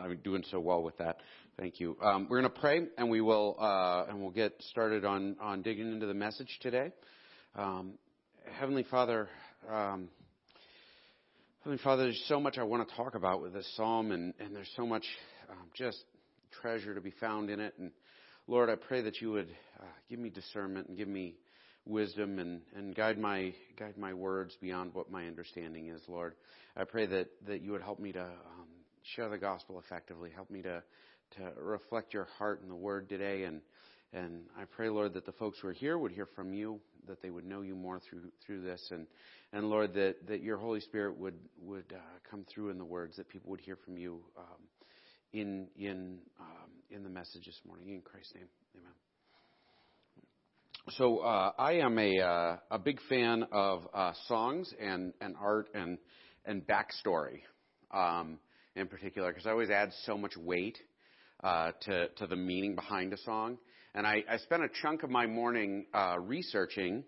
I'm doing so well with that. Thank you. Um, we're going to pray, and we will uh, and we'll get started on on digging into the message today. Um, Heavenly Father, um, Heavenly Father, there's so much I want to talk about with this psalm, and and there's so much um, just treasure to be found in it. And Lord, I pray that you would uh, give me discernment and give me wisdom and, and guide my guide my words beyond what my understanding is, Lord. I pray that, that you would help me to um, share the gospel effectively. Help me to to reflect your heart in the word today and and I pray, Lord, that the folks who are here would hear from you, that they would know you more through through this, and and Lord, that that your Holy Spirit would would uh, come through in the words, that people would hear from you um, in in um, in the message this morning. In Christ's name, Amen. So uh, I am a uh, a big fan of uh, songs and and art and and backstory um, in particular because I always add so much weight uh, to to the meaning behind a song. And I, I spent a chunk of my morning uh, researching.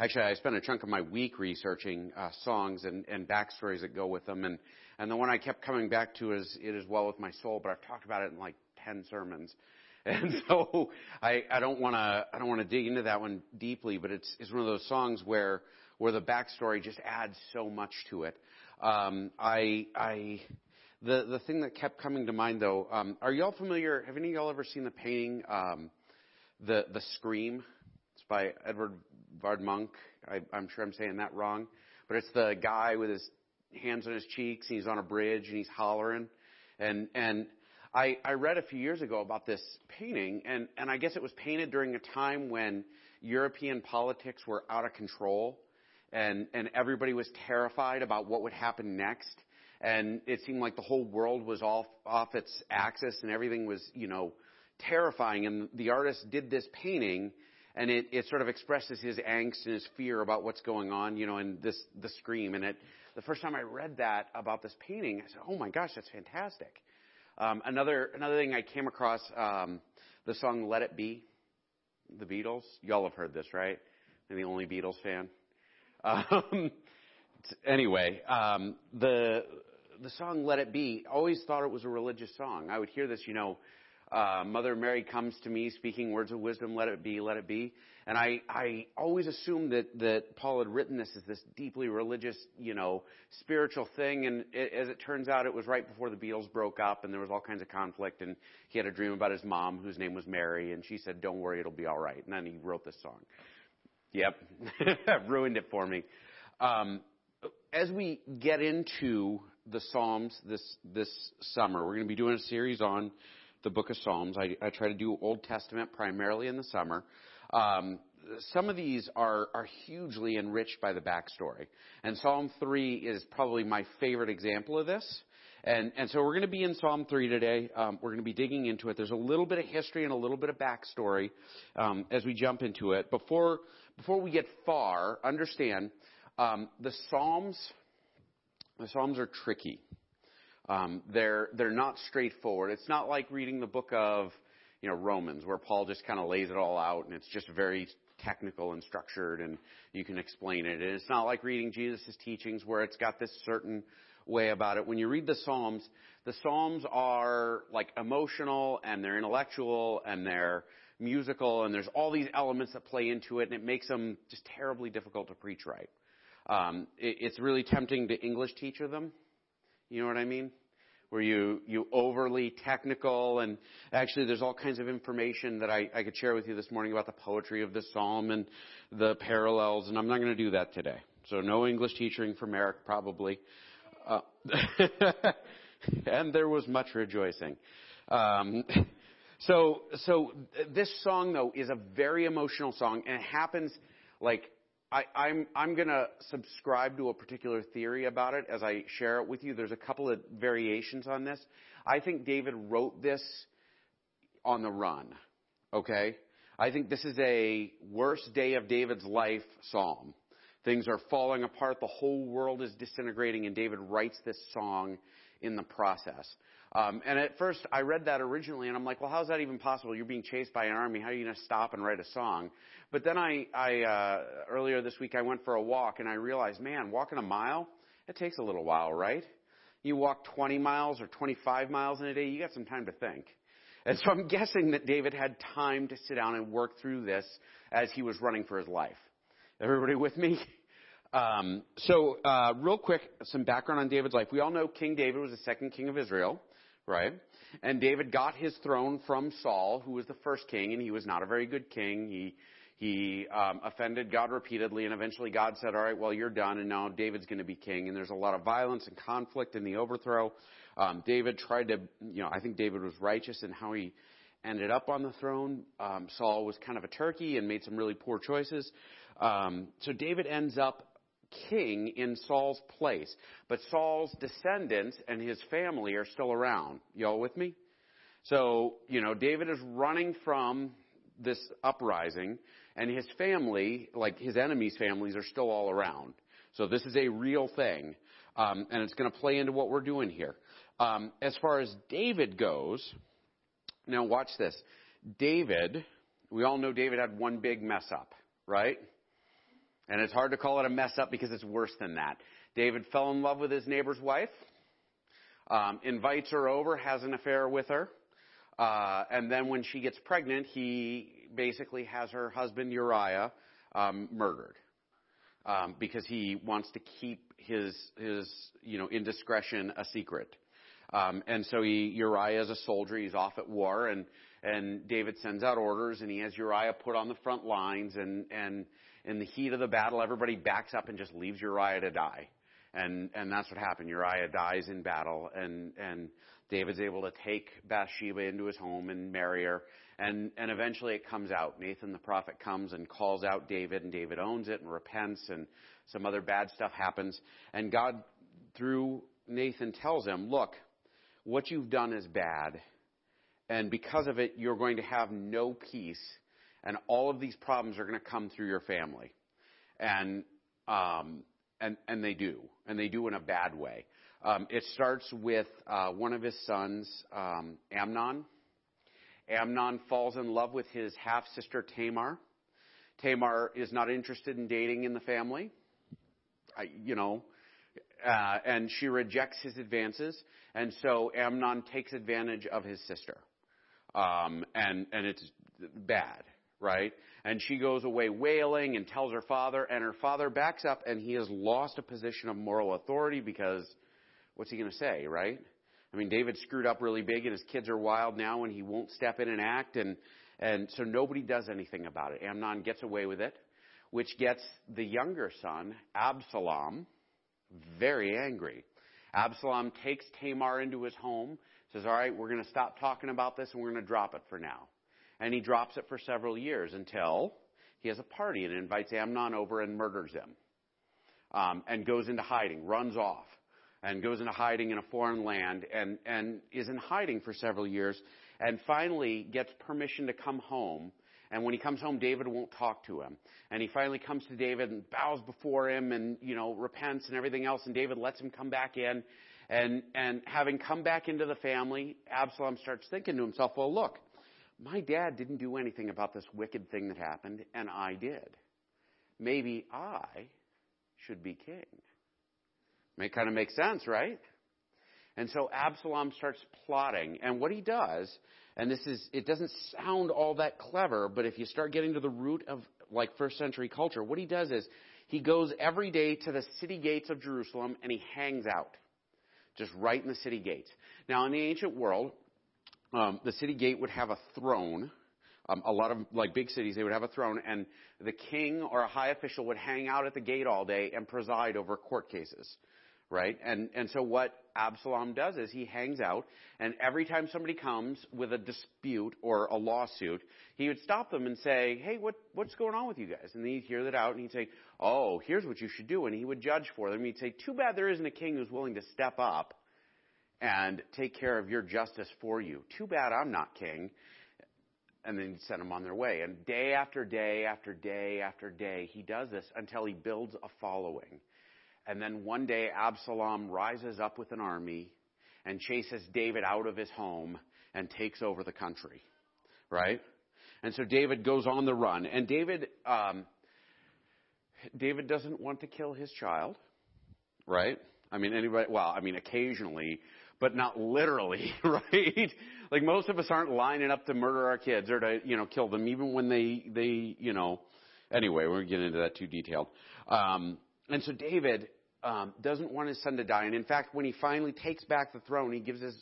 Actually, I spent a chunk of my week researching uh, songs and, and backstories that go with them. And and the one I kept coming back to is "It Is Well with My Soul," but I've talked about it in like ten sermons. And so I, I don't want to I don't want to dig into that one deeply, but it's it's one of those songs where where the backstory just adds so much to it. Um, I I the the thing that kept coming to mind though, um, are y'all familiar? Have any of y'all ever seen the painting, um, the the Scream? It's by Edward Vard Munch. I, I'm sure I'm saying that wrong, but it's the guy with his hands on his cheeks and he's on a bridge and he's hollering, and and I, I read a few years ago about this painting, and, and I guess it was painted during a time when European politics were out of control, and, and everybody was terrified about what would happen next. And it seemed like the whole world was off, off its axis, and everything was, you know, terrifying. And the artist did this painting, and it, it sort of expresses his angst and his fear about what's going on, you know, and this the scream. And it, the first time I read that about this painting, I said, "Oh my gosh, that's fantastic." Um, another another thing I came across um, the song "Let It Be," the Beatles. Y'all have heard this, right? I'm the only Beatles fan. Um, anyway, um, the the song "Let It Be." Always thought it was a religious song. I would hear this, you know, uh, Mother Mary comes to me speaking words of wisdom, let it be, let it be. And I, I always assumed that, that Paul had written this as this deeply religious, you know, spiritual thing. And it, as it turns out, it was right before the Beatles broke up and there was all kinds of conflict. And he had a dream about his mom, whose name was Mary. And she said, don't worry, it'll be all right. And then he wrote this song. Yep. Ruined it for me. Um, as we get into the Psalms this, this summer, we're going to be doing a series on the book of Psalms. I, I try to do Old Testament primarily in the summer. Um, some of these are, are hugely enriched by the backstory. And Psalm 3 is probably my favorite example of this. And, and so we're going to be in Psalm 3 today. Um, we're going to be digging into it. There's a little bit of history and a little bit of backstory um, as we jump into it. Before, before we get far, understand um, the Psalms, the Psalms are tricky. Um, they're they're not straightforward. It's not like reading the book of you know Romans where Paul just kind of lays it all out and it's just very technical and structured and you can explain it. And it's not like reading Jesus' teachings where it's got this certain way about it. When you read the Psalms, the Psalms are like emotional and they're intellectual and they're musical and there's all these elements that play into it and it makes them just terribly difficult to preach right. Um, it, it's really tempting to English teacher them you know what I mean? Where you, you overly technical and actually there's all kinds of information that I, I could share with you this morning about the poetry of this psalm and the parallels and I'm not going to do that today. So no English teaching from Eric probably. Uh, and there was much rejoicing. Um, so, so this song though is a very emotional song and it happens like I'm, to subscribe to a particular theory about it as I share it with you. There's a couple of variations on this. I think David wrote this on the run. Okay? I think this is a worst day of David's life psalm. Things are falling apart. The whole world is disintegrating, and David writes this song in the process. Um, and at first, I read that originally, and I'm like, well, how's that even possible? You're being chased by an army. How are you going to stop and write a song? But then I, I uh, earlier this week I went for a walk and I realized, man, walking a mile, it takes a little while, right? You walk 20 miles or 25 miles in a day, you got some time to think. And so I'm guessing that David had time to sit down and work through this as he was running for his life. Everybody with me? Um, so, uh, real quick, some background on David's life. We all know King David was the second king of Israel, right? And David got his throne from Saul, who was the first king, and he was not a very good king. He he um, offended God repeatedly, and eventually God said, "All right, well, you're done, and now David's going to be king." And there's a lot of violence and conflict in the overthrow. Um, David tried to, you know, I think David was righteous in how he ended up on the throne. Um, Saul was kind of a turkey and made some really poor choices. Um, so David ends up king in Saul's place. But Saul's descendants and his family are still around. Y'all with me? So, you know, David is running from this uprising, and his family, like his enemies' families, are still all around. So this is a real thing, um, and it's going to play into what we're doing here. Um, as far as David goes, now watch this. David, we all know David had one big mess up, right? And it's hard to call it a mess up because it's worse than that. David fell in love with his neighbor's wife, um, invites her over, has an affair with her, uh, and then when she gets pregnant, he basically has her husband Uriah um, murdered um, because he wants to keep his his you know indiscretion a secret. Um, and so he, Uriah is a soldier. He's off at war, and and David sends out orders, and he has Uriah put on the front lines, and and in the heat of the battle, everybody backs up and just leaves Uriah to die. And, and that's what happened. Uriah dies in battle and, and David's able to take Bathsheba into his home and marry her. And, and eventually it comes out. Nathan the prophet comes and calls out David and David owns it and repents and some other bad stuff happens. And God, through Nathan tells him, look, what you've done is bad. And because of it, you're going to have no peace and all of these problems are going to come through your family, and um, and and they do, and they do in a bad way. Um, it starts with uh, one of his sons, um, Amnon. Amnon falls in love with his half sister Tamar. Tamar is not interested in dating in the family, I, you know, uh, and she rejects his advances, and so Amnon takes advantage of his sister, um, and and it's bad right? And she goes away wailing and tells her father, and her father backs up, and he has lost a position of moral authority because what's he going to say, right? I mean, David screwed up really big, and his kids are wild now, and he won't step in and act, and and so nobody does anything about it. Amnon gets away with it, which gets the younger son, Absalom, very angry. Absalom takes Tamar into his home, says, All right, we're going to stop talking about this and we're going to drop it for now and he drops it for several years until he has a party and invites Amnon over and murders him. Um, and goes into hiding, runs off, and goes into hiding in a foreign land, and, and is in hiding for several years, and finally gets permission to come home. And when he comes home, David won't talk to him. And he finally comes to David and bows before him and, you know, repents and everything else. And David lets him come back in. And, and having come back into the family, Absalom starts thinking to himself, well, look, my dad didn't do anything about this wicked thing that happened, and I did. Maybe I should be king. May kind of make sense, right? And so Absalom starts plotting, and what he does, and this is, it doesn't sound all that clever, but if you start getting to the root of like first century culture, what he does is he goes every day to the city gates of Jerusalem and he hangs out. Just right in the city gates. Now, in the ancient world, um, the city gate would have a throne. Um, a lot of like big cities, they would have a throne, and the king or a high official would hang out at the gate all day and preside over court cases, right? And and so what Absalom does is he hangs out, and every time somebody comes with a dispute or a lawsuit, he would stop them and say, "Hey, what what's going on with you guys?" And he'd hear that out, and he'd say, "Oh, here's what you should do," and he would judge for them. He'd say, "Too bad there isn't a king who's willing to step up." And take care of your justice for you. Too bad I'm not king. And then send them on their way. And day after day after day after day, he does this until he builds a following. And then one day, Absalom rises up with an army and chases David out of his home and takes over the country. Right? And so David goes on the run. And David, um, David doesn't want to kill his child. Right? I mean, anybody, well, I mean, occasionally, but not literally, right? Like most of us aren't lining up to murder our kids or to, you know, kill them, even when they, they, you know, anyway, we won't get into that too detailed. Um, and so David, um, doesn't want his son to die. And in fact, when he finally takes back the throne, he gives his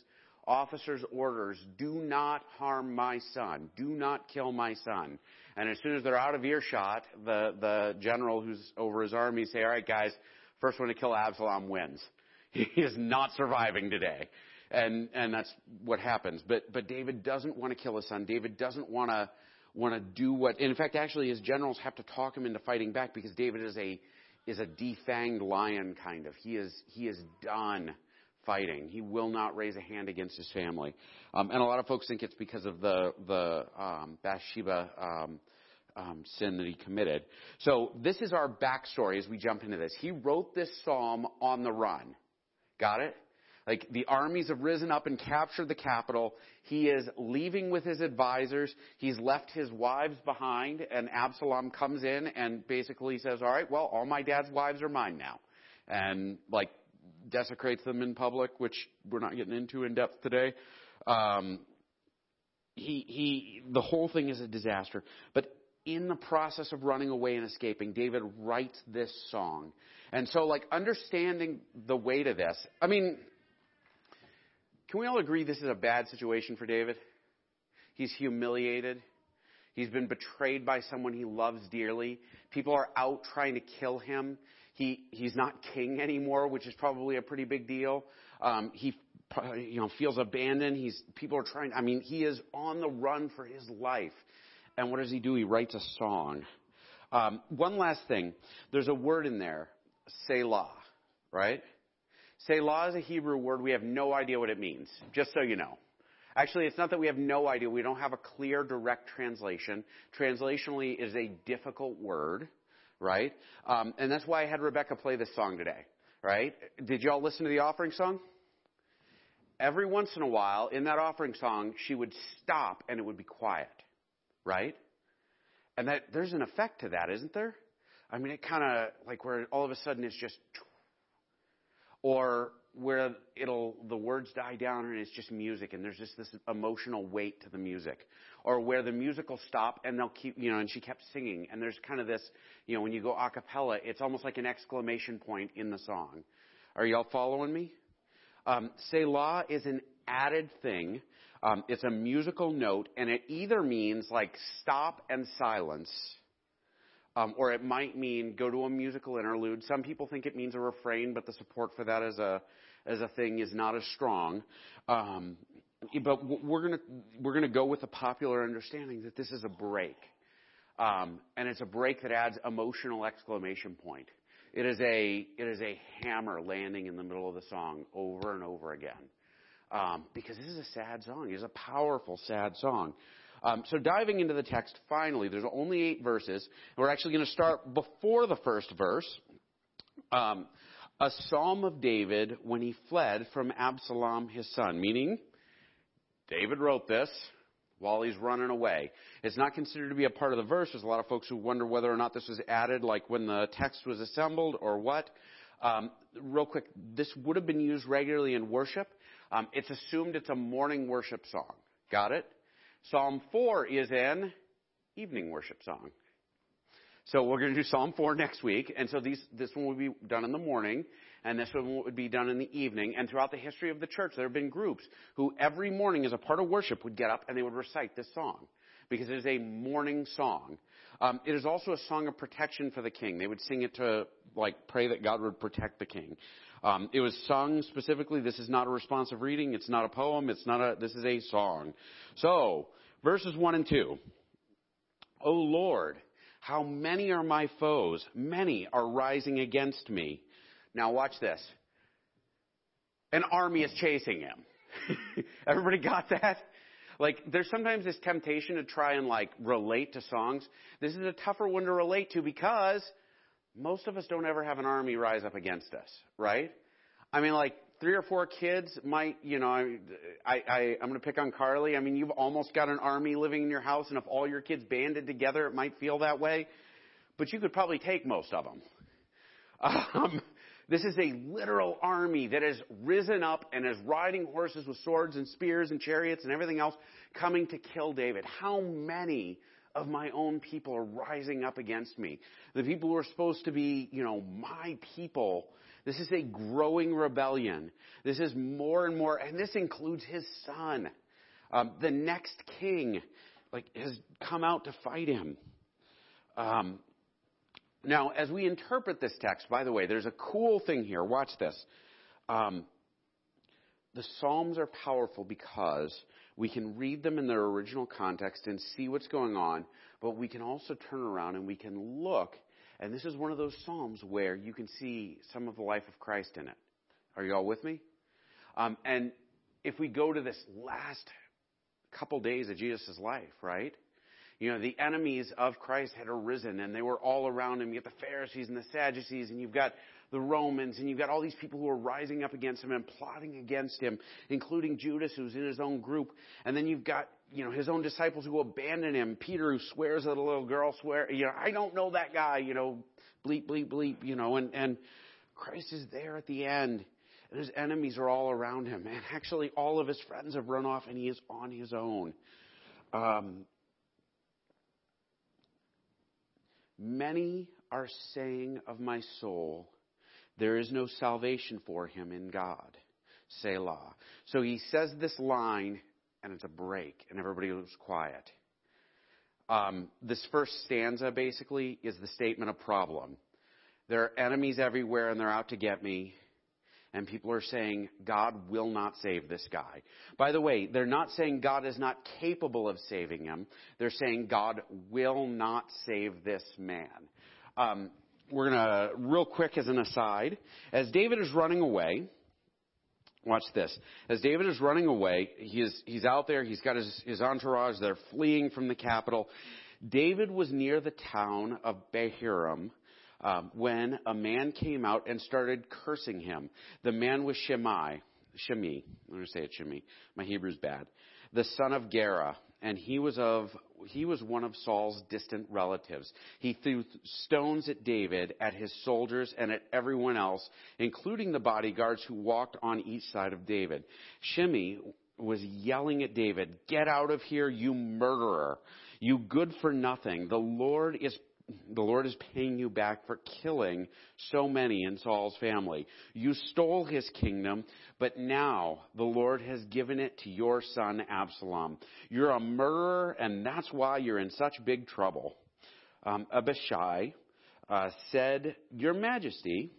officers orders, do not harm my son. Do not kill my son. And as soon as they're out of earshot, the, the general who's over his army say, all right guys, first one to kill Absalom wins. He is not surviving today. And, and that's what happens. But, but David doesn't want to kill his son. David doesn't want to, want to do what, in fact, actually his generals have to talk him into fighting back because David is a, is a defanged lion kind of. He is, he is done fighting. He will not raise a hand against his family. Um, and a lot of folks think it's because of the, the um, Bathsheba um, um, sin that he committed. So this is our backstory as we jump into this. He wrote this psalm on the run. Got it? Like the armies have risen up and captured the capital. He is leaving with his advisors. He's left his wives behind and Absalom comes in and basically says, all right, well, all my dad's wives are mine now. And like desecrates them in public, which we're not getting into in depth today. Um, he, he, the whole thing is a disaster. But in the process of running away and escaping, David writes this song. And so, like, understanding the weight of this, I mean, can we all agree this is a bad situation for David? He's humiliated. He's been betrayed by someone he loves dearly. People are out trying to kill him. He, he's not king anymore, which is probably a pretty big deal. Um, he, you know, feels abandoned. He's, people are trying, I mean, he is on the run for his life. And what does he do? He writes a song. Um, one last thing. There's a word in there, Selah, right? Selah is a Hebrew word. We have no idea what it means, just so you know. Actually, it's not that we have no idea. We don't have a clear, direct translation. Translationally is a difficult word right? Um, and that's why I had Rebecca play this song today, right? Did y'all listen to the offering song? Every once in a while, in that offering song, she would stop and it would be quiet, right? And that there's an effect to that, isn't there? I mean, it kind of like where all of a sudden it's just, or where it'll the words die down and it's just music and there's just this emotional weight to the music. Or where the music will stop and they'll keep you know and she kept singing and there's kind of this you know when you go a cappella it's almost like an exclamation point in the song. Are y'all following me? Um, selah is an added thing. Um, it's a musical note and it either means like stop and silence um, or it might mean go to a musical interlude. Some people think it means a refrain, but the support for that as a as a thing is not as strong. Um, but we're gonna we're gonna go with the popular understanding that this is a break, um, and it's a break that adds emotional exclamation point. It is a it is a hammer landing in the middle of the song over and over again, um, because this is a sad song. It's a powerful sad song. Um, so diving into the text, finally, there's only eight verses. We're actually going to start before the first verse. Um, a psalm of David when he fled from Absalom, his son, meaning David wrote this while he's running away. It's not considered to be a part of the verse. There's a lot of folks who wonder whether or not this was added, like when the text was assembled or what. Um, real quick, this would have been used regularly in worship. Um, it's assumed it's a morning worship song. Got it? Psalm 4 is an evening worship song. So we're going to do Psalm 4 next week. And so these, this one will be done in the morning, and this one would be done in the evening. And throughout the history of the church, there have been groups who every morning, as a part of worship, would get up and they would recite this song because it is a morning song. Um, it is also a song of protection for the king. They would sing it to like pray that God would protect the king. Um, it was sung specifically. This is not a responsive reading. It's not a poem. It's not a. This is a song. So verses one and two. O Lord, how many are my foes? Many are rising against me. Now watch this. An army is chasing him. Everybody got that? Like, there's sometimes this temptation to try and like relate to songs. This is a tougher one to relate to because most of us don't ever have an army rise up against us, right? I mean, like, three or four kids might, you know, I, I, I'm going to pick on Carly. I mean, you've almost got an army living in your house, and if all your kids banded together, it might feel that way. But you could probably take most of them. Um, This is a literal army that has risen up and is riding horses with swords and spears and chariots and everything else coming to kill David. How many of my own people are rising up against me? The people who are supposed to be, you know, my people. This is a growing rebellion. This is more and more, and this includes his son. Um, the next king, like, has come out to fight him. Um, now, as we interpret this text, by the way, there's a cool thing here. Watch this. Um, the Psalms are powerful because we can read them in their original context and see what's going on, but we can also turn around and we can look, and this is one of those Psalms where you can see some of the life of Christ in it. Are you all with me? Um, and if we go to this last couple days of Jesus' life, right? You know, the enemies of Christ had arisen and they were all around him. You get the Pharisees and the Sadducees and you've got the Romans and you've got all these people who are rising up against him and plotting against him, including Judas who's in his own group. And then you've got, you know, his own disciples who abandon him. Peter who swears at a little girl, swear, you know, I don't know that guy, you know, bleep, bleep, bleep, you know, and, and Christ is there at the end. And his enemies are all around him. And actually all of his friends have run off and he is on his own. Um, Many are saying of my soul, there is no salvation for him in God. Selah. So he says this line, and it's a break, and everybody was quiet. Um, this first stanza basically is the statement of problem. There are enemies everywhere, and they're out to get me and people are saying God will not save this guy. By the way, they're not saying God is not capable of saving him. They're saying God will not save this man. Um, we're gonna real quick as an aside, as David is running away. Watch this. As David is running away, he is, he's out there, he's got his, his entourage, they're fleeing from the capital. David was near the town of Bahurim, um, when a man came out and started cursing him. The man was Shimei. Shimei. I'm going to say it Shimei. My Hebrew's bad. The son of Gera. And he was of, he was one of Saul's distant relatives. He threw stones at David, at his soldiers, and at everyone else, including the bodyguards who walked on each side of David. Shimei was yelling at David, Get out of here, you murderer! You good for nothing. The Lord is the Lord is paying you back for killing so many in Saul's family. You stole his kingdom, but now the Lord has given it to your son Absalom. You're a murderer, and that's why you're in such big trouble. Um, Abishai uh, said, Your Majesty,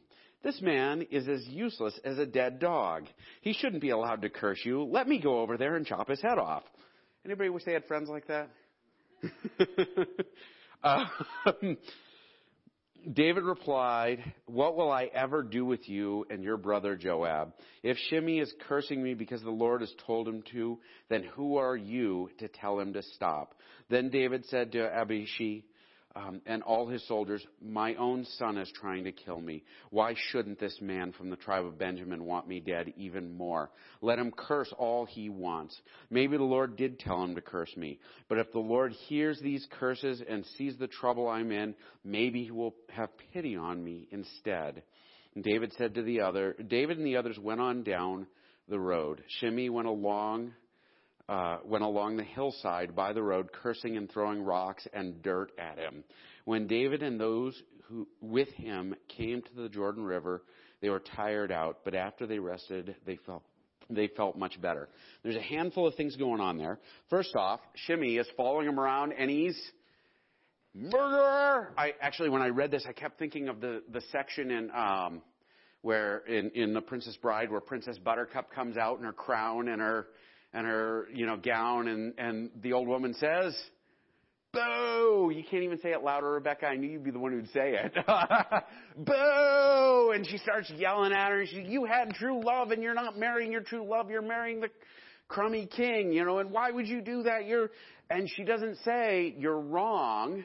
this man is as useless as a dead dog. He shouldn't be allowed to curse you. Let me go over there and chop his head off. Anybody wish they had friends like that? Um, David replied, What will I ever do with you and your brother Joab? If Shimei is cursing me because the Lord has told him to, then who are you to tell him to stop? Then David said to Abishai, um, and all his soldiers, My own son is trying to kill me. Why shouldn't this man from the tribe of Benjamin want me dead even more? Let him curse all he wants. Maybe the Lord did tell him to curse me. But if the Lord hears these curses and sees the trouble I'm in, maybe he will have pity on me instead. And David said to the other, David and the others went on down the road. Shimei went along uh, went along the hillside by the road, cursing and throwing rocks and dirt at him. When David and those who with him came to the Jordan River, they were tired out, but after they rested, they felt they felt much better. There's a handful of things going on there. First off, Shimei is following him around, and he's murderer. I actually, when I read this, I kept thinking of the the section in. Um, where in, in the Princess Bride, where Princess Buttercup comes out in her crown and her and her, you know, gown and, and the old woman says, Boo! You can't even say it louder, Rebecca. I knew you'd be the one who'd say it. Boo! And she starts yelling at her. She, you had true love and you're not marrying your true love. You're marrying the crummy king, you know, and why would you do that? You're, and she doesn't say you're wrong.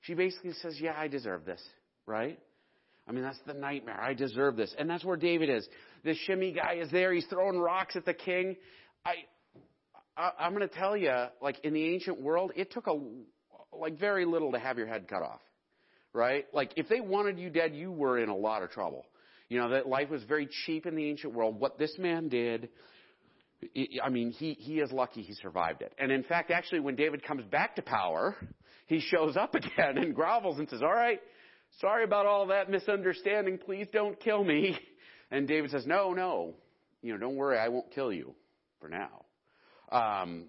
She basically says, yeah, I deserve this, right? I mean, that's the nightmare. I deserve this. And that's where David is. This Shimei guy is there. He's throwing rocks at the king. I, I I'm going to tell you, like in the ancient world, it took a like very little to have your head cut off, right? Like if they wanted you dead, you were in a lot of trouble. You know, that life was very cheap in the ancient world. What this man did, I mean, he, he is lucky he survived it. And in fact, actually, when David comes back to power, he shows up again and grovels and says, all right, sorry about all that misunderstanding. Please don't kill me. And David says, no, no, you know, don't worry. I won't kill you for now. Um,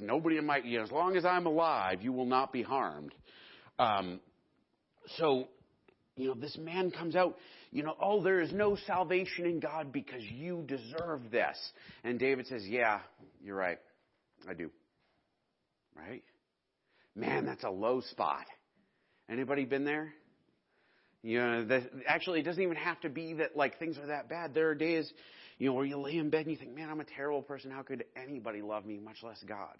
nobody in my, you know, as long as I'm alive, you will not be harmed. Um, so, you know, this man comes out, you know, oh, there is no salvation in God because you deserve this. And David says, yeah, you're right. I do. Right? Man, that's a low spot. Anybody been there? You know, that, actually, it doesn't even have to be that like things are that bad. There are days, you know, where you lay in bed and you think, man, I'm a terrible person. How could anybody love me, much less God?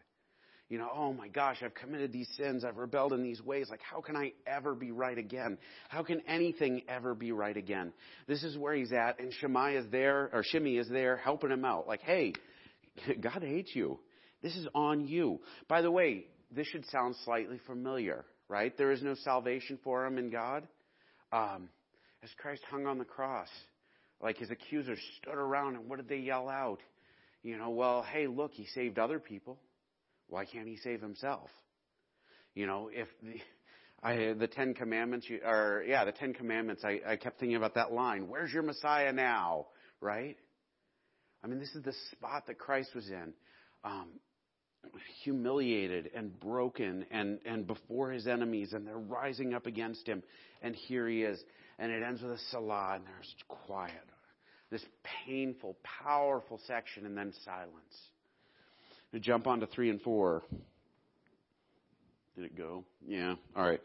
You know, oh my gosh, I've committed these sins. I've rebelled in these ways. Like, how can I ever be right again? How can anything ever be right again? This is where he's at, and Shimei is there, or Shimei is there helping him out. Like, hey, God hates you. This is on you. By the way, this should sound slightly familiar, right? There is no salvation for him in God um, as Christ hung on the cross, like his accusers stood around and what did they yell out? You know, well, hey, look, he saved other people. Why can't he save himself? You know, if the, I, the Ten Commandments, or yeah, the Ten Commandments, I, I kept thinking about that line. Where's your Messiah now? Right? I mean, this is the spot that Christ was in. Um, humiliated and broken and, and before his enemies, and they're rising up against him. And here he is. And it ends with a Selah, and there's quiet. This painful, powerful section, and then silence. We jump on to three and four. Did it go? Yeah. All right.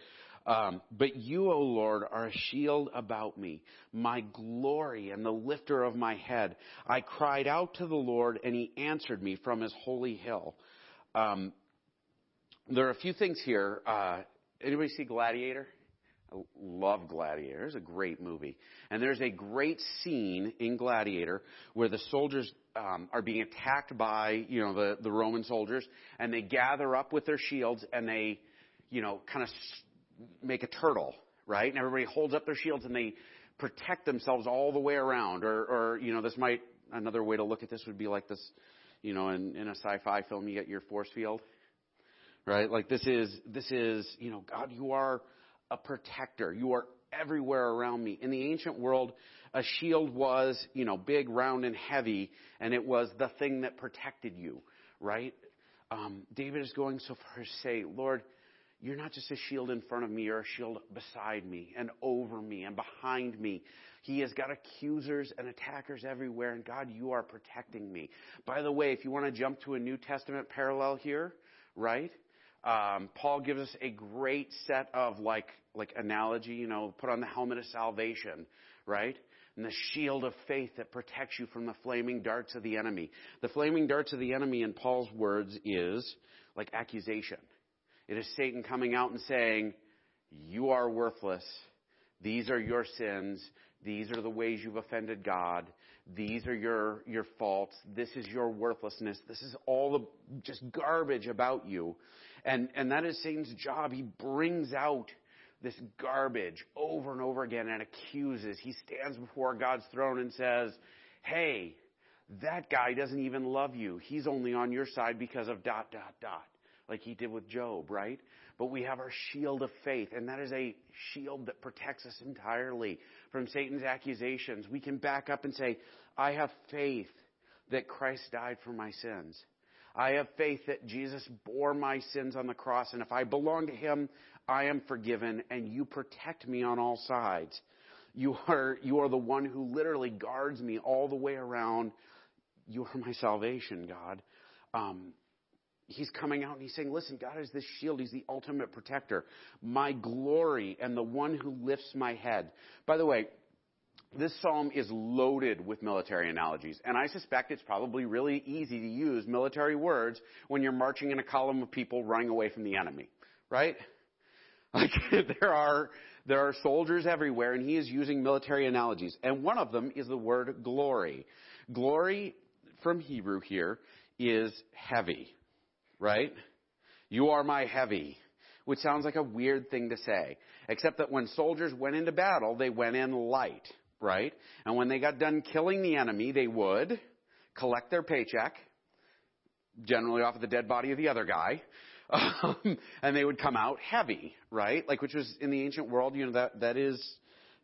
Um, but you, O Lord, are a shield about me, my glory and the lifter of my head. I cried out to the Lord, and he answered me from his holy hill. Um, there are a few things here. Uh, anybody see Gladiator? I love Gladiator. It's a great movie. And there's a great scene in Gladiator where the soldiers um, are being attacked by, you know, the, the Roman soldiers, and they gather up with their shields and they, you know, kind of make a turtle, right? And everybody holds up their shields and they protect themselves all the way around. Or, or you know, this might, another way to look at this would be like this you know, in, in a sci-fi film, you get your force field, right? Like this is, this is, you know, God, you are a protector. You are everywhere around me. In the ancient world, a shield was, you know, big, round, and heavy, and it was the thing that protected you, right? Um, David is going so far as to say, Lord, you're not just a shield in front of me, you're a shield beside me and over me and behind me. He has got accusers and attackers everywhere, and God, you are protecting me. By the way, if you want to jump to a New Testament parallel here, right? Um, Paul gives us a great set of like like analogy, you know, put on the helmet of salvation, right? And the shield of faith that protects you from the flaming darts of the enemy. The flaming darts of the enemy, in Paul's words, is like accusation. It is Satan coming out and saying, You are worthless. These are your sins. These are the ways you've offended God. These are your, your faults. This is your worthlessness. This is all the just garbage about you. And, and that is Satan's job. He brings out this garbage over and over again and accuses. He stands before God's throne and says, Hey, that guy doesn't even love you. He's only on your side because of dot, dot, dot like he did with Job, right? But we have our shield of faith, and that is a shield that protects us entirely from Satan's accusations. We can back up and say, I have faith that Christ died for my sins. I have faith that Jesus bore my sins on the cross, and if I belong to Him, I am forgiven, and you protect me on all sides. You are, you are the one who literally guards me all the way around. You are my salvation, God. Um, he's coming out and he's saying, listen, God is this shield. He's the ultimate protector. My glory and the one who lifts my head. By the way, this psalm is loaded with military analogies, and I suspect it's probably really easy to use military words when you're marching in a column of people running away from the enemy, right? Like there are there are soldiers everywhere, and he is using military analogies, and one of them is the word glory. Glory from Hebrew here is heavy right? You are my heavy, which sounds like a weird thing to say, except that when soldiers went into battle, they went in light, right? And when they got done killing the enemy, they would collect their paycheck, generally off of the dead body of the other guy, um, and they would come out heavy, right? Like, which was in the ancient world, you know, that, that is,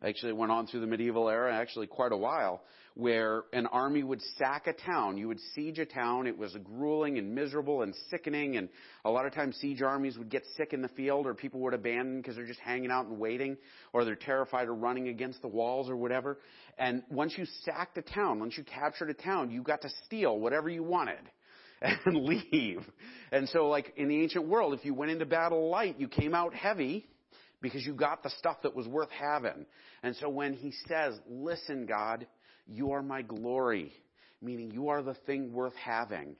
actually went on through the medieval era, actually quite a while, where an army would sack a town. You would siege a town. It was grueling and miserable and sickening, and a lot of times siege armies would get sick in the field, or people would abandon because they're just hanging out and waiting, or they're terrified of running against the walls or whatever. And once you sacked a town, once you captured a town, you got to steal whatever you wanted and leave. And so, like in the ancient world, if you went into battle light, you came out heavy because you got the stuff that was worth having. And so when he says, listen, God, you are my glory, meaning you are the thing worth having.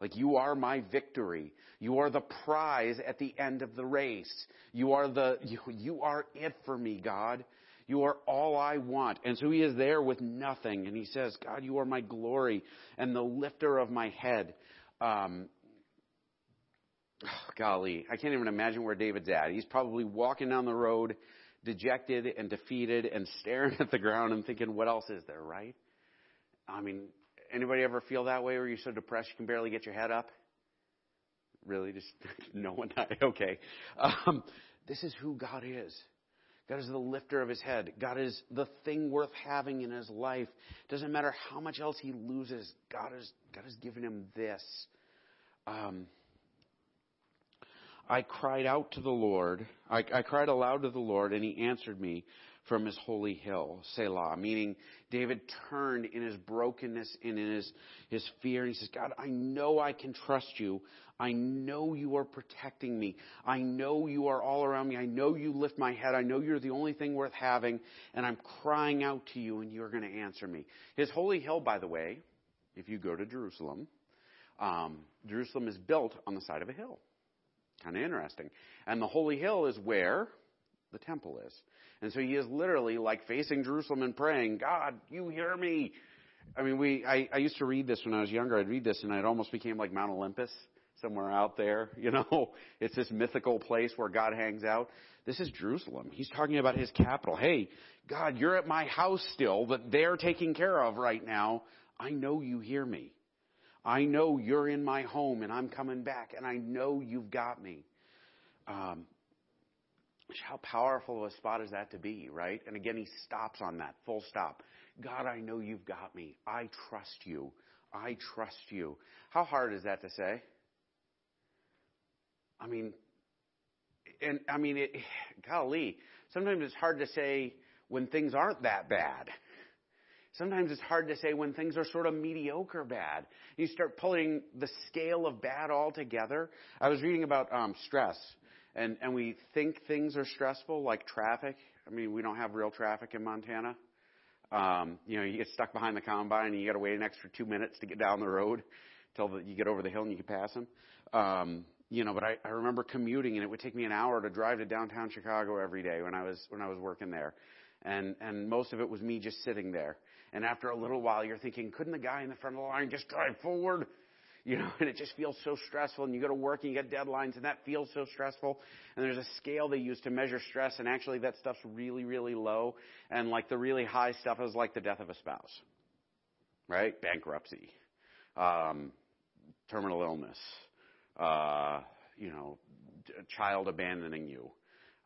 Like you are my victory. You are the prize at the end of the race. You are the, you, you are it for me, God. You are all I want. And so he is there with nothing. And he says, God, you are my glory and the lifter of my head. Um, oh, golly, I can't even imagine where David's at. He's probably walking down the road, dejected and defeated and staring at the ground and thinking, what else is there, right? I mean, anybody ever feel that way where you're so depressed you can barely get your head up? Really? Just no one? Okay. Um, this is who God is. God is the lifter of his head. God is the thing worth having in his life. Doesn't matter how much else he loses. God has God has given him this. Um, I cried out to the Lord. I, I cried aloud to the Lord, and he answered me from his holy hill, Selah. Meaning, David turned in his brokenness and in his, his fear, and he says, God, I know I can trust you. I know you are protecting me. I know you are all around me. I know you lift my head. I know you're the only thing worth having, and I'm crying out to you, and you're going to answer me. His holy hill, by the way, if you go to Jerusalem, um, Jerusalem is built on the side of a hill. Kind of interesting. And the holy hill is where the temple is. And so he is literally like facing Jerusalem and praying, God, you hear me. I mean, we, I, I used to read this when I was younger. I'd read this and it almost became like Mount Olympus somewhere out there. You know, it's this mythical place where God hangs out. This is Jerusalem. He's talking about his capital. Hey, God, you're at my house still that they're taking care of right now. I know you hear me. I know you're in my home and I'm coming back and I know you've got me. Um, how powerful of a spot is that to be, right? And again, he stops on that, full stop. God, I know you've got me. I trust you. I trust you. How hard is that to say? I mean, and I mean, it, golly, sometimes it's hard to say when things aren't that bad. Sometimes it's hard to say when things are sort of mediocre bad. You start pulling the scale of bad all together. I was reading about um, stress, and, and we think things are stressful, like traffic. I mean, we don't have real traffic in Montana. Um, you know, you get stuck behind the combine and you got to wait an extra two minutes to get down the road until you get over the hill and you can pass them. Um, you know, but I, I remember commuting and it would take me an hour to drive to downtown Chicago every day when I was when I was working there. And and most of it was me just sitting there. And after a little while you're thinking, couldn't the guy in the front of the line just drive forward? You know, and it just feels so stressful and you go to work and you get deadlines and that feels so stressful. And there's a scale they use to measure stress and actually that stuff's really, really low. And like the really high stuff is like the death of a spouse. Right? Bankruptcy. Um, terminal illness. Uh, you know, child abandoning you.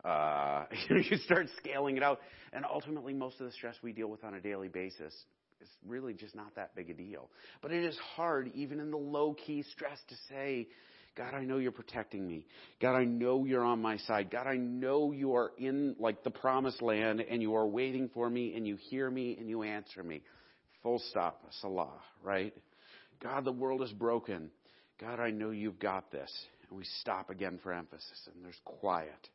Uh, you start scaling it out, and ultimately, most of the stress we deal with on a daily basis is really just not that big a deal. But it is hard, even in the low key stress, to say, God, I know you're protecting me. God, I know you're on my side. God, I know you are in like the promised land and you are waiting for me and you hear me and you answer me. Full stop. Selah, right? God, the world is broken. God, I know you've got this. And we stop again for emphasis and there's quiet.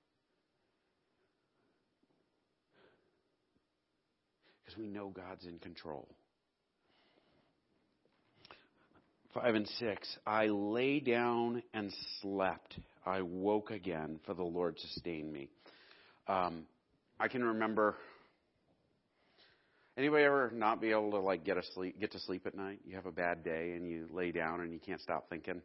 Because we know God's in control. Five and six. I lay down and slept. I woke again, for the Lord sustained me. Um, I can remember. Anybody ever not be able to like get a sleep, get to sleep at night? You have a bad day and you lay down and you can't stop thinking.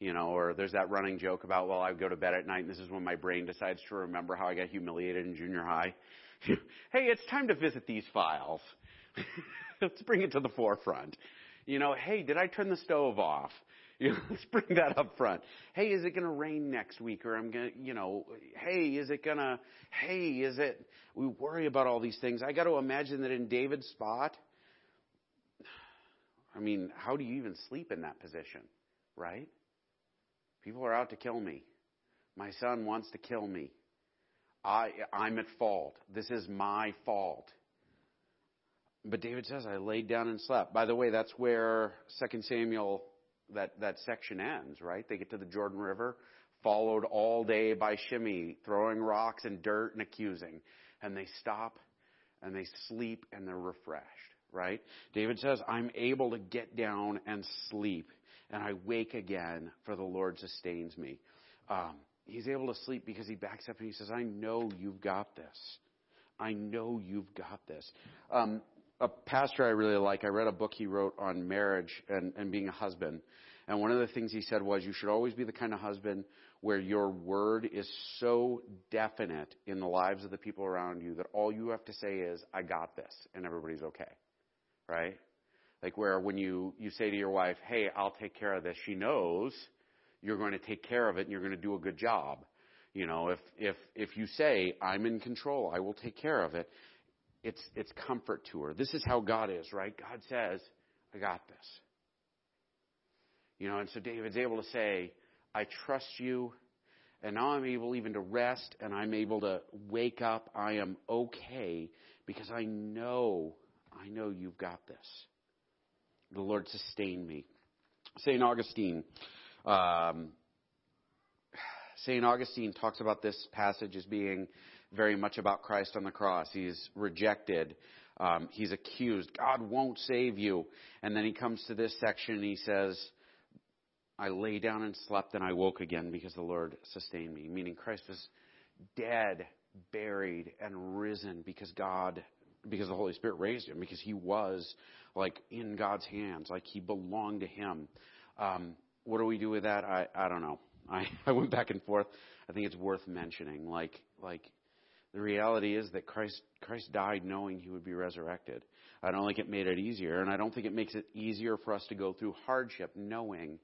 You know, or there's that running joke about, well, I go to bed at night and this is when my brain decides to remember how I got humiliated in junior high. hey, it's time to visit these files. Let's bring it to the forefront. You know, hey, did I turn the stove off? You know, let's bring that up front. Hey, is it going to rain next week? Or I'm going to, you know, hey, is it going to, hey, is it, we worry about all these things. I got to imagine that in David's spot, I mean, how do you even sleep in that position, right? People are out to kill me. My son wants to kill me. I, I'm at fault. This is my fault. But David says, I laid down and slept. By the way, that's where 2 Samuel, that, that section ends, right? They get to the Jordan River, followed all day by Shimei, throwing rocks and dirt and accusing. And they stop and they sleep and they're refreshed, right? David says, I'm able to get down and sleep and I wake again for the Lord sustains me. Um, he's able to sleep because he backs up and he says, I know you've got this. I know you've got this. Um, a pastor I really like, I read a book he wrote on marriage and, and being a husband. And one of the things he said was, you should always be the kind of husband where your word is so definite in the lives of the people around you that all you have to say is, I got this, and everybody's okay. Right? Like where when you, you say to your wife, hey, I'll take care of this, she knows you're going to take care of it and you're going to do a good job. You know, if, if, if you say, I'm in control, I will take care of it, it's, it's comfort to her. This is how God is, right? God says, I got this. You know, and so David's able to say, I trust you, and now I'm able even to rest, and I'm able to wake up. I am okay because I know, I know you've got this. The Lord sustain me. St. Augustine, um, St. Augustine talks about this passage as being very much about Christ on the cross. He's rejected. Um, he's accused. God won't save you. And then he comes to this section and he says, I lay down and slept and I woke again because the Lord sustained me. Meaning Christ was dead, buried, and risen because God, because the Holy Spirit raised him, because he was like in God's hands, like he belonged to him. Um, what do we do with that? I, I don't know. I, I went back and forth. I think it's worth mentioning. Like, like the reality is that Christ, Christ died knowing he would be resurrected. I don't think it made it easier, and I don't think it makes it easier for us to go through hardship knowing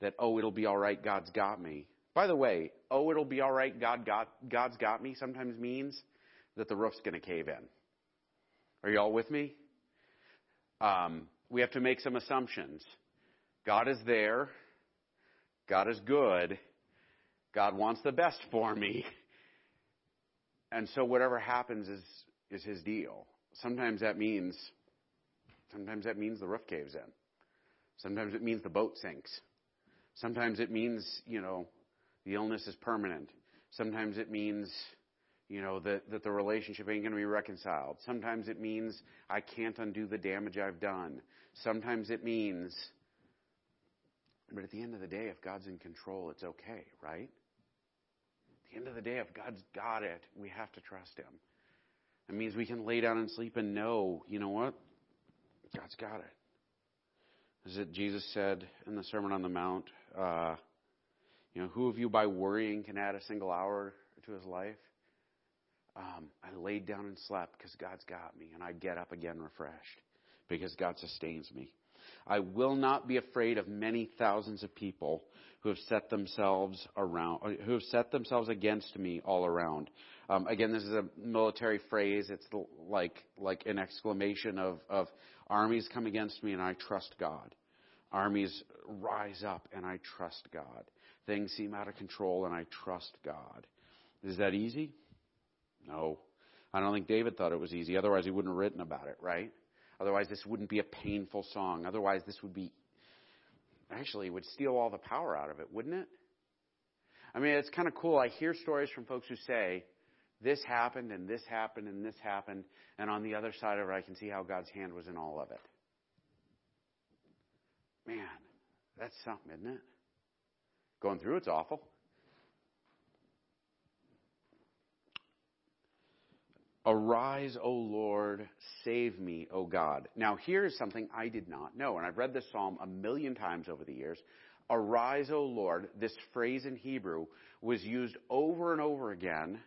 that, oh, it'll be all right, God's got me. By the way, oh, it'll be all right, God got, God's got me sometimes means that the roof's going to cave in. Are you all with me? Um, we have to make some assumptions. God is there. God is good. God wants the best for me. And so whatever happens is, is his deal. Sometimes that means, sometimes that means the roof caves in. Sometimes it means the boat sinks. Sometimes it means, you know, the illness is permanent. Sometimes it means, you know, that, that the relationship ain't going to be reconciled. Sometimes it means I can't undo the damage I've done. Sometimes it means, but at the end of the day, if God's in control, it's okay, right? At the end of the day, if God's got it, we have to trust Him. It means we can lay down and sleep and know, you know what? God's got it. As it Jesus said in the Sermon on the Mount, uh, you know, who of you by worrying can add a single hour to his life? Um, I laid down and slept because God's got me, and I get up again refreshed because God sustains me. I will not be afraid of many thousands of people who have set themselves around, who have set themselves against me all around. Um, again, this is a military phrase. It's like like an exclamation of of armies come against me, and I trust God. Armies rise up, and I trust God. Things seem out of control, and I trust God. Is that easy? No. I don't think David thought it was easy. Otherwise, he wouldn't have written about it, right? Otherwise, this wouldn't be a painful song. Otherwise, this would be actually would steal all the power out of it, wouldn't it? I mean, it's kind of cool. I hear stories from folks who say, this happened and this happened and this happened, and on the other side of it, I can see how God's hand was in all of it. Man, that's something, isn't it? Going through it's awful. Arise, O Lord, save me, O God. Now, here's something I did not know, and I've read this psalm a million times over the years. Arise, O Lord, this phrase in Hebrew was used over and over again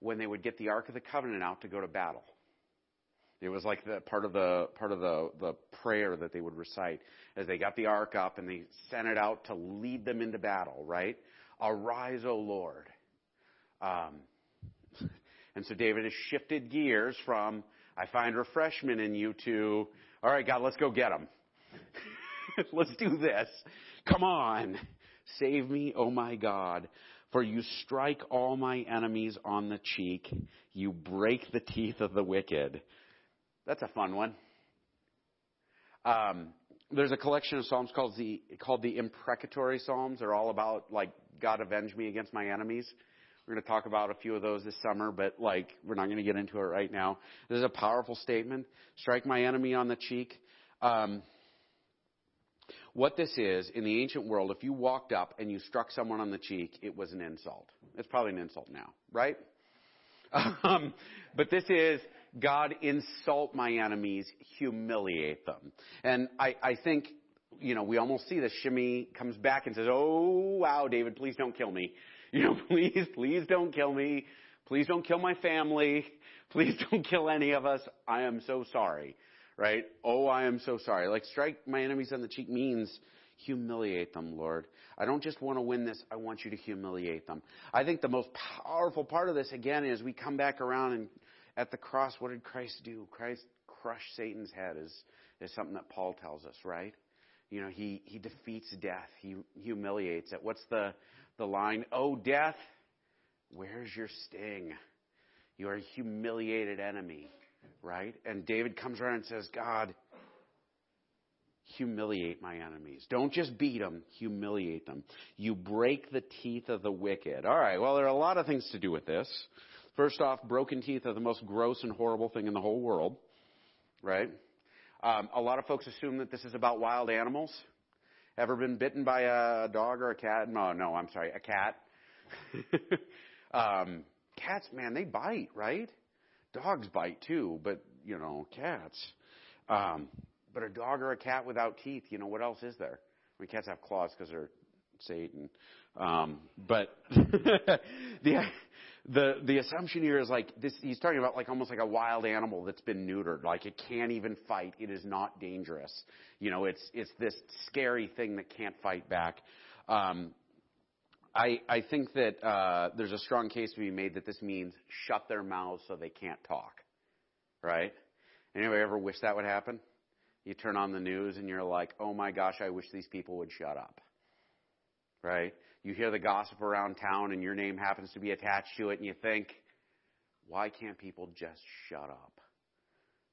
when they would get the Ark of the Covenant out to go to battle. It was like the part of the part of the the prayer that they would recite as they got the ark up and they sent it out to lead them into battle. Right? Arise, O Lord. Um, and so David has shifted gears from I find refreshment in you to all right, God, let's go get them. let's do this. Come on, save me, oh my God. For you strike all my enemies on the cheek. You break the teeth of the wicked. That's a fun one. Um, there's a collection of psalms called the called the imprecatory psalms. They're all about like God avenge me against my enemies. We're going to talk about a few of those this summer, but like we're not going to get into it right now. This is a powerful statement. Strike my enemy on the cheek. Um, what this is in the ancient world, if you walked up and you struck someone on the cheek, it was an insult. It's probably an insult now, right? Um, but this is God insult my enemies, humiliate them. And I, I think, you know, we almost see this. Shimei comes back and says, Oh, wow, David, please don't kill me. You know, please, please don't kill me. Please don't kill my family. Please don't kill any of us. I am so sorry. Right? Oh, I am so sorry. Like, strike my enemies on the cheek means humiliate them, Lord. I don't just want to win this, I want you to humiliate them. I think the most powerful part of this, again, is we come back around and at the cross, what did Christ do? Christ crushed Satan's head, is, is something that Paul tells us, right? You know, he, he defeats death, he humiliates it. What's the, the line? Oh, death, where's your sting? You are a humiliated enemy, right? And David comes around and says, God, humiliate my enemies. Don't just beat them, humiliate them. You break the teeth of the wicked. All right, well, there are a lot of things to do with this. First off, broken teeth are the most gross and horrible thing in the whole world, right? Um, a lot of folks assume that this is about wild animals. Ever been bitten by a dog or a cat? No, no, I'm sorry, a cat. um, cats, man, they bite, right? Dogs bite too, but you know, cats. Um, but a dog or a cat without teeth, you know, what else is there? I mean, cats have claws because they're Satan. Um, but the the the assumption here is like this he's talking about like almost like a wild animal that's been neutered. Like it can't even fight. It is not dangerous. You know it's it's this scary thing that can't fight back. Um i i think that uh there's a strong case to be made that this means shut their mouths so they can't talk right? Anybody ever wish that would happen? You turn on the news and you're like oh my gosh i wish these people would shut up. Right you hear the gossip around town and your name happens to be attached to it and you think, why can't people just shut up?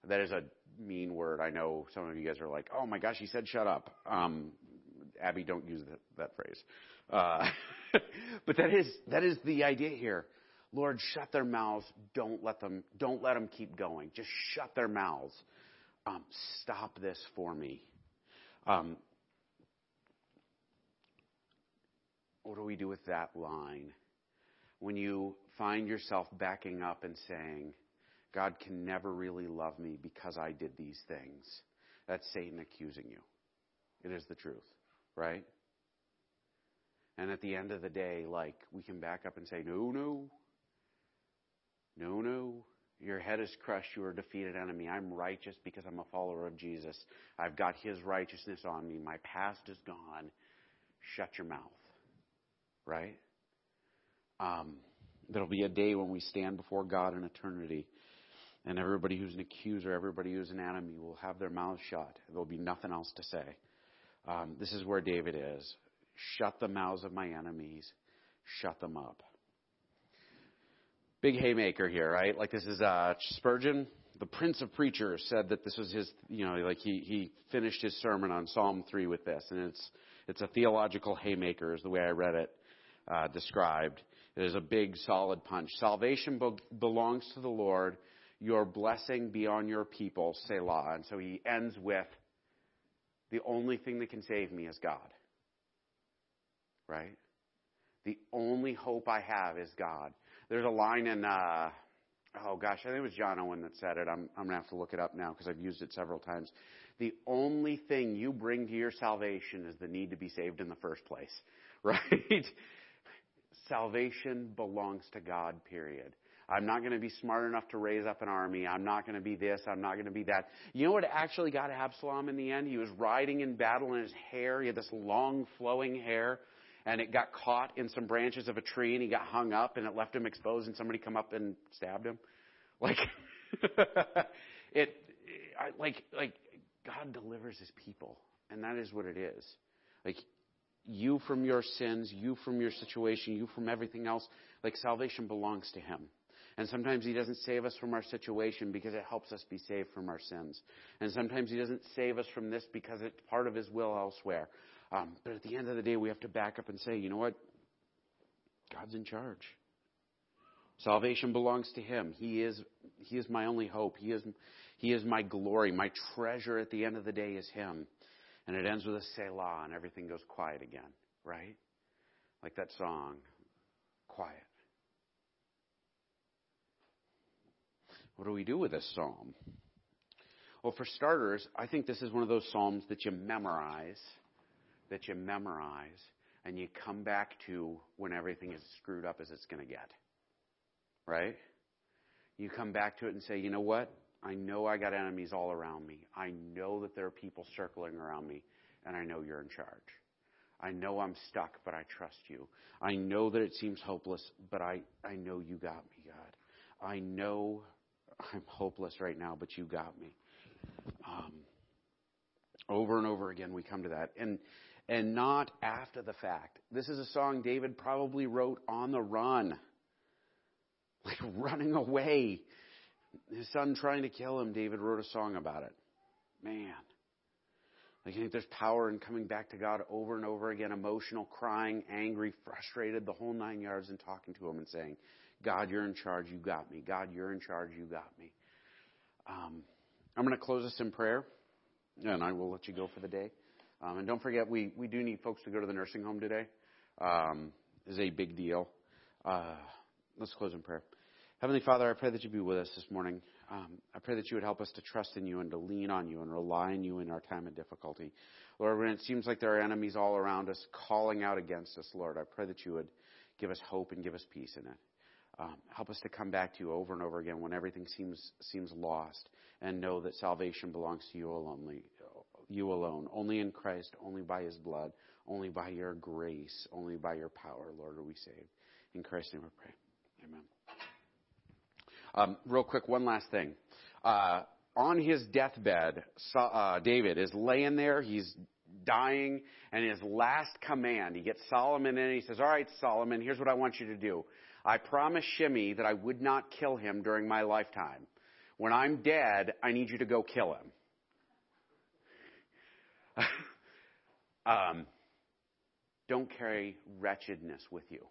That is a mean word. I know some of you guys are like, oh my gosh, he said shut up. Um, Abby, don't use that, that phrase. Uh, but that is, that is the idea here. Lord, shut their mouths. Don't let them, don't let them keep going. Just shut their mouths. Um, stop this for me. Um, what do we do with that line? When you find yourself backing up and saying, God can never really love me because I did these things. That's Satan accusing you. It is the truth, right? And at the end of the day, like, we can back up and say, no, no, no, no. Your head is crushed. You are a defeated enemy. I'm righteous because I'm a follower of Jesus. I've got his righteousness on me. My past is gone. Shut your mouth right? Um, there'll be a day when we stand before God in eternity, and everybody who's an accuser, everybody who's an enemy, will have their mouths shut. There'll be nothing else to say. Um, this is where David is. Shut the mouths of my enemies, shut them up. Big haymaker here, right? Like this is uh, Spurgeon, the Prince of Preachers, said that this was his, you know, like he he finished his sermon on Psalm three with this, and it's it's a theological haymaker, is the way I read it uh, described. It is a big, solid punch. Salvation be- belongs to the Lord. Your blessing be on your people, Selah. And so he ends with the only thing that can save me is God. Right? The only hope I have is God. There's a line in, uh, oh gosh, I think it was John Owen that said it. I'm, I'm going to have to look it up now because I've used it several times. The only thing you bring to your salvation is the need to be saved in the first place. Right? Salvation belongs to God, period. I'm not going to be smart enough to raise up an army. I'm not going to be this. I'm not going to be that. You know what actually got Absalom in the end? He was riding in battle and his hair, he had this long flowing hair and it got caught in some branches of a tree and he got hung up and it left him exposed and somebody come up and stabbed him. Like, it, I, like, like, God delivers his people. And that is what it is. Like, you from your sins, you from your situation, you from everything else. Like, salvation belongs to him. And sometimes He doesn't save us from our situation because it helps us be saved from our sins. And sometimes He doesn't save us from this because it's part of His will elsewhere. Um, but at the end of the day, we have to back up and say, you know what? God's in charge. Salvation belongs to Him. He is, he is my only hope. He is, he is my glory. My treasure at the end of the day is Him. And it ends with a Selah, and everything goes quiet again, right? Like that song, Quiet. What do we do with this psalm? Well, for starters, I think this is one of those psalms that you memorize, that you memorize, and you come back to when everything is screwed up as it's going to get. Right? You come back to it and say, you know what? I know I got enemies all around me. I know that there are people circling around me, and I know you're in charge. I know I'm stuck, but I trust you. I know that it seems hopeless, but I, I know you got me, God. I know I'm hopeless right now, but you got me. Um, over and over again, we come to that, and and not after the fact. This is a song David probably wrote on the run, like running away. His son trying to kill him. David wrote a song about it. Man. Like, I think there's power in coming back to God over and over again, emotional, crying, angry, frustrated, the whole nine yards, and talking to Him and saying, God, you're in charge. You got me. God, you're in charge. You got me. Um, I'm going to close this in prayer, and I will let you go for the day. Um, and don't forget, we, we do need folks to go to the nursing home today. Um, is a big deal. Uh, let's close in prayer. Heavenly Father, I pray that you be with us this morning. Um, I pray that you would help us to trust in you and to lean on you and rely on you in our time of difficulty. Lord, when it seems like there are enemies all around us calling out against us, Lord, I pray that you would give us hope and give us peace in it. Um, help us to come back to you over and over again when everything seems seems lost, and know that salvation belongs to you alone. You alone, only in Christ, only by His blood, only by Your grace, only by Your power, Lord, are we saved. In Christ's name, we pray. Amen. Um, real quick, one last thing. Uh, on his deathbed, uh, David is laying there. He's dying, and his last command, he gets Solomon in, and he says, "All right, Solomon, here's what I want you to do." I promised Shimei that I would not kill him during my lifetime. When I'm dead, I need you to go kill him. um, don't carry wretchedness with you.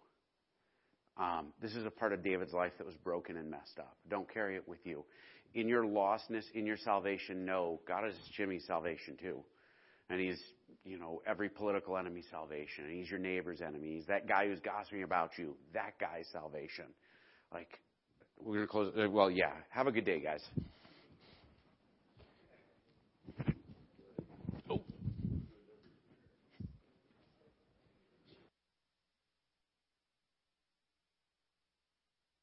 Um, this is a part of David's life that was broken and messed up. Don't carry it with you. In your lostness, in your salvation, know God is Shimei's salvation too. And he's you know, every political enemy's salvation. And he's your neighbor's enemy. He's that guy who's gossiping about you. That guy's salvation. Like, we're going to close. Uh, well, yeah. Have a good day, guys.